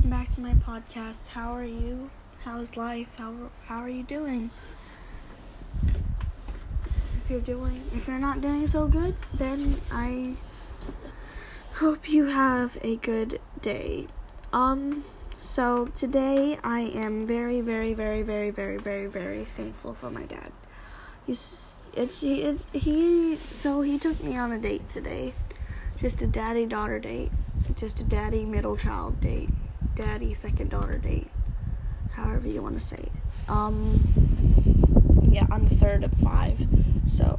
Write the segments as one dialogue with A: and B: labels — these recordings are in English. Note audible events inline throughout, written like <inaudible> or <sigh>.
A: welcome back to my podcast. How are you? How's life? How how are you doing? If you're doing if you're not doing so good, then I hope you have a good day. Um so today I am very very very very very very very thankful for my dad. He's it's he it's, he so he took me on a date today. Just a daddy daughter date. Just a daddy middle child date daddy second daughter date, however you want to say it. Um, yeah, I'm the third of five, so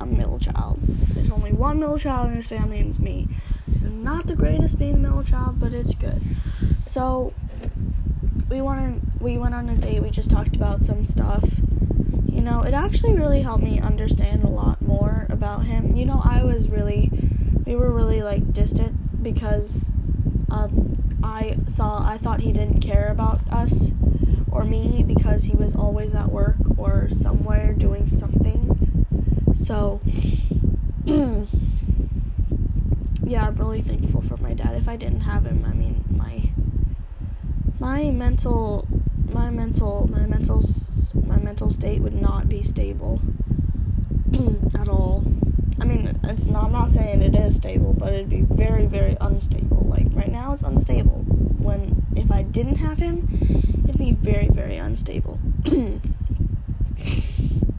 A: I'm middle child. There's only one middle child in this family, and it's me. It's not the greatest being a middle child, but it's good. So we went we went on a date. We just talked about some stuff. You know, it actually really helped me understand a lot more about him. You know, I was really, we were really like distant because um, I saw I thought he didn't care about us or me because he was always at work or somewhere doing something. So <clears throat> yeah, I'm really thankful for my dad. If I didn't have him, I mean, my my mental my mental my mental my mental state would not be stable <clears throat> at all. I mean, it's not I'm not saying it is stable, but it'd be very very unstable. Like right now it's unstable. When if I didn't have him, it'd be very very unstable. <clears throat>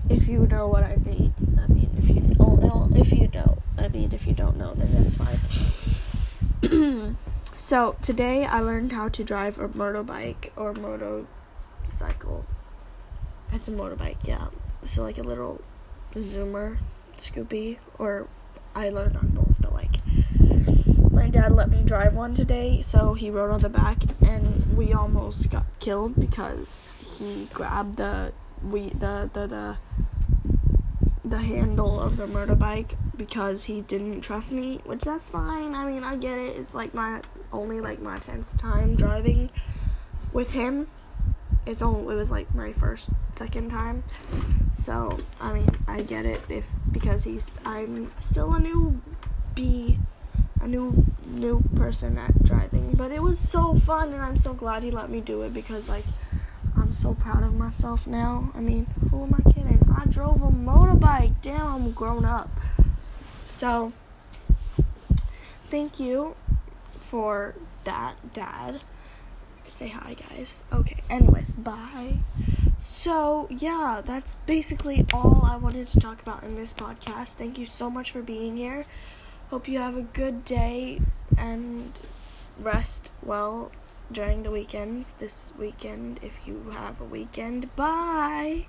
A: if you know what I mean. I mean, if you oh, if you know. I mean, if you don't know, then it's fine. <clears throat> so today I learned how to drive a motorbike or motorcycle. It's a motorbike, yeah. So like a little Zoomer, Scoopy, or I learned on but like my dad let me drive one today, so he rode on the back, and we almost got killed because he grabbed the we the the the the handle of the motorbike because he didn't trust me, which that's fine. I mean, I get it. It's like my only like my tenth time driving with him. It's only it was like my first second time. So I mean, I get it if because he's I'm still a new bee a new new person at driving. But it was so fun and I'm so glad he let me do it because like I'm so proud of myself now. I mean, who am I kidding? I drove a motorbike. Damn, I'm grown up. So thank you for that, Dad. Say hi, guys. Okay, anyways, bye. So, yeah, that's basically all I wanted to talk about in this podcast. Thank you so much for being here. Hope you have a good day and rest well during the weekends this weekend if you have a weekend. Bye.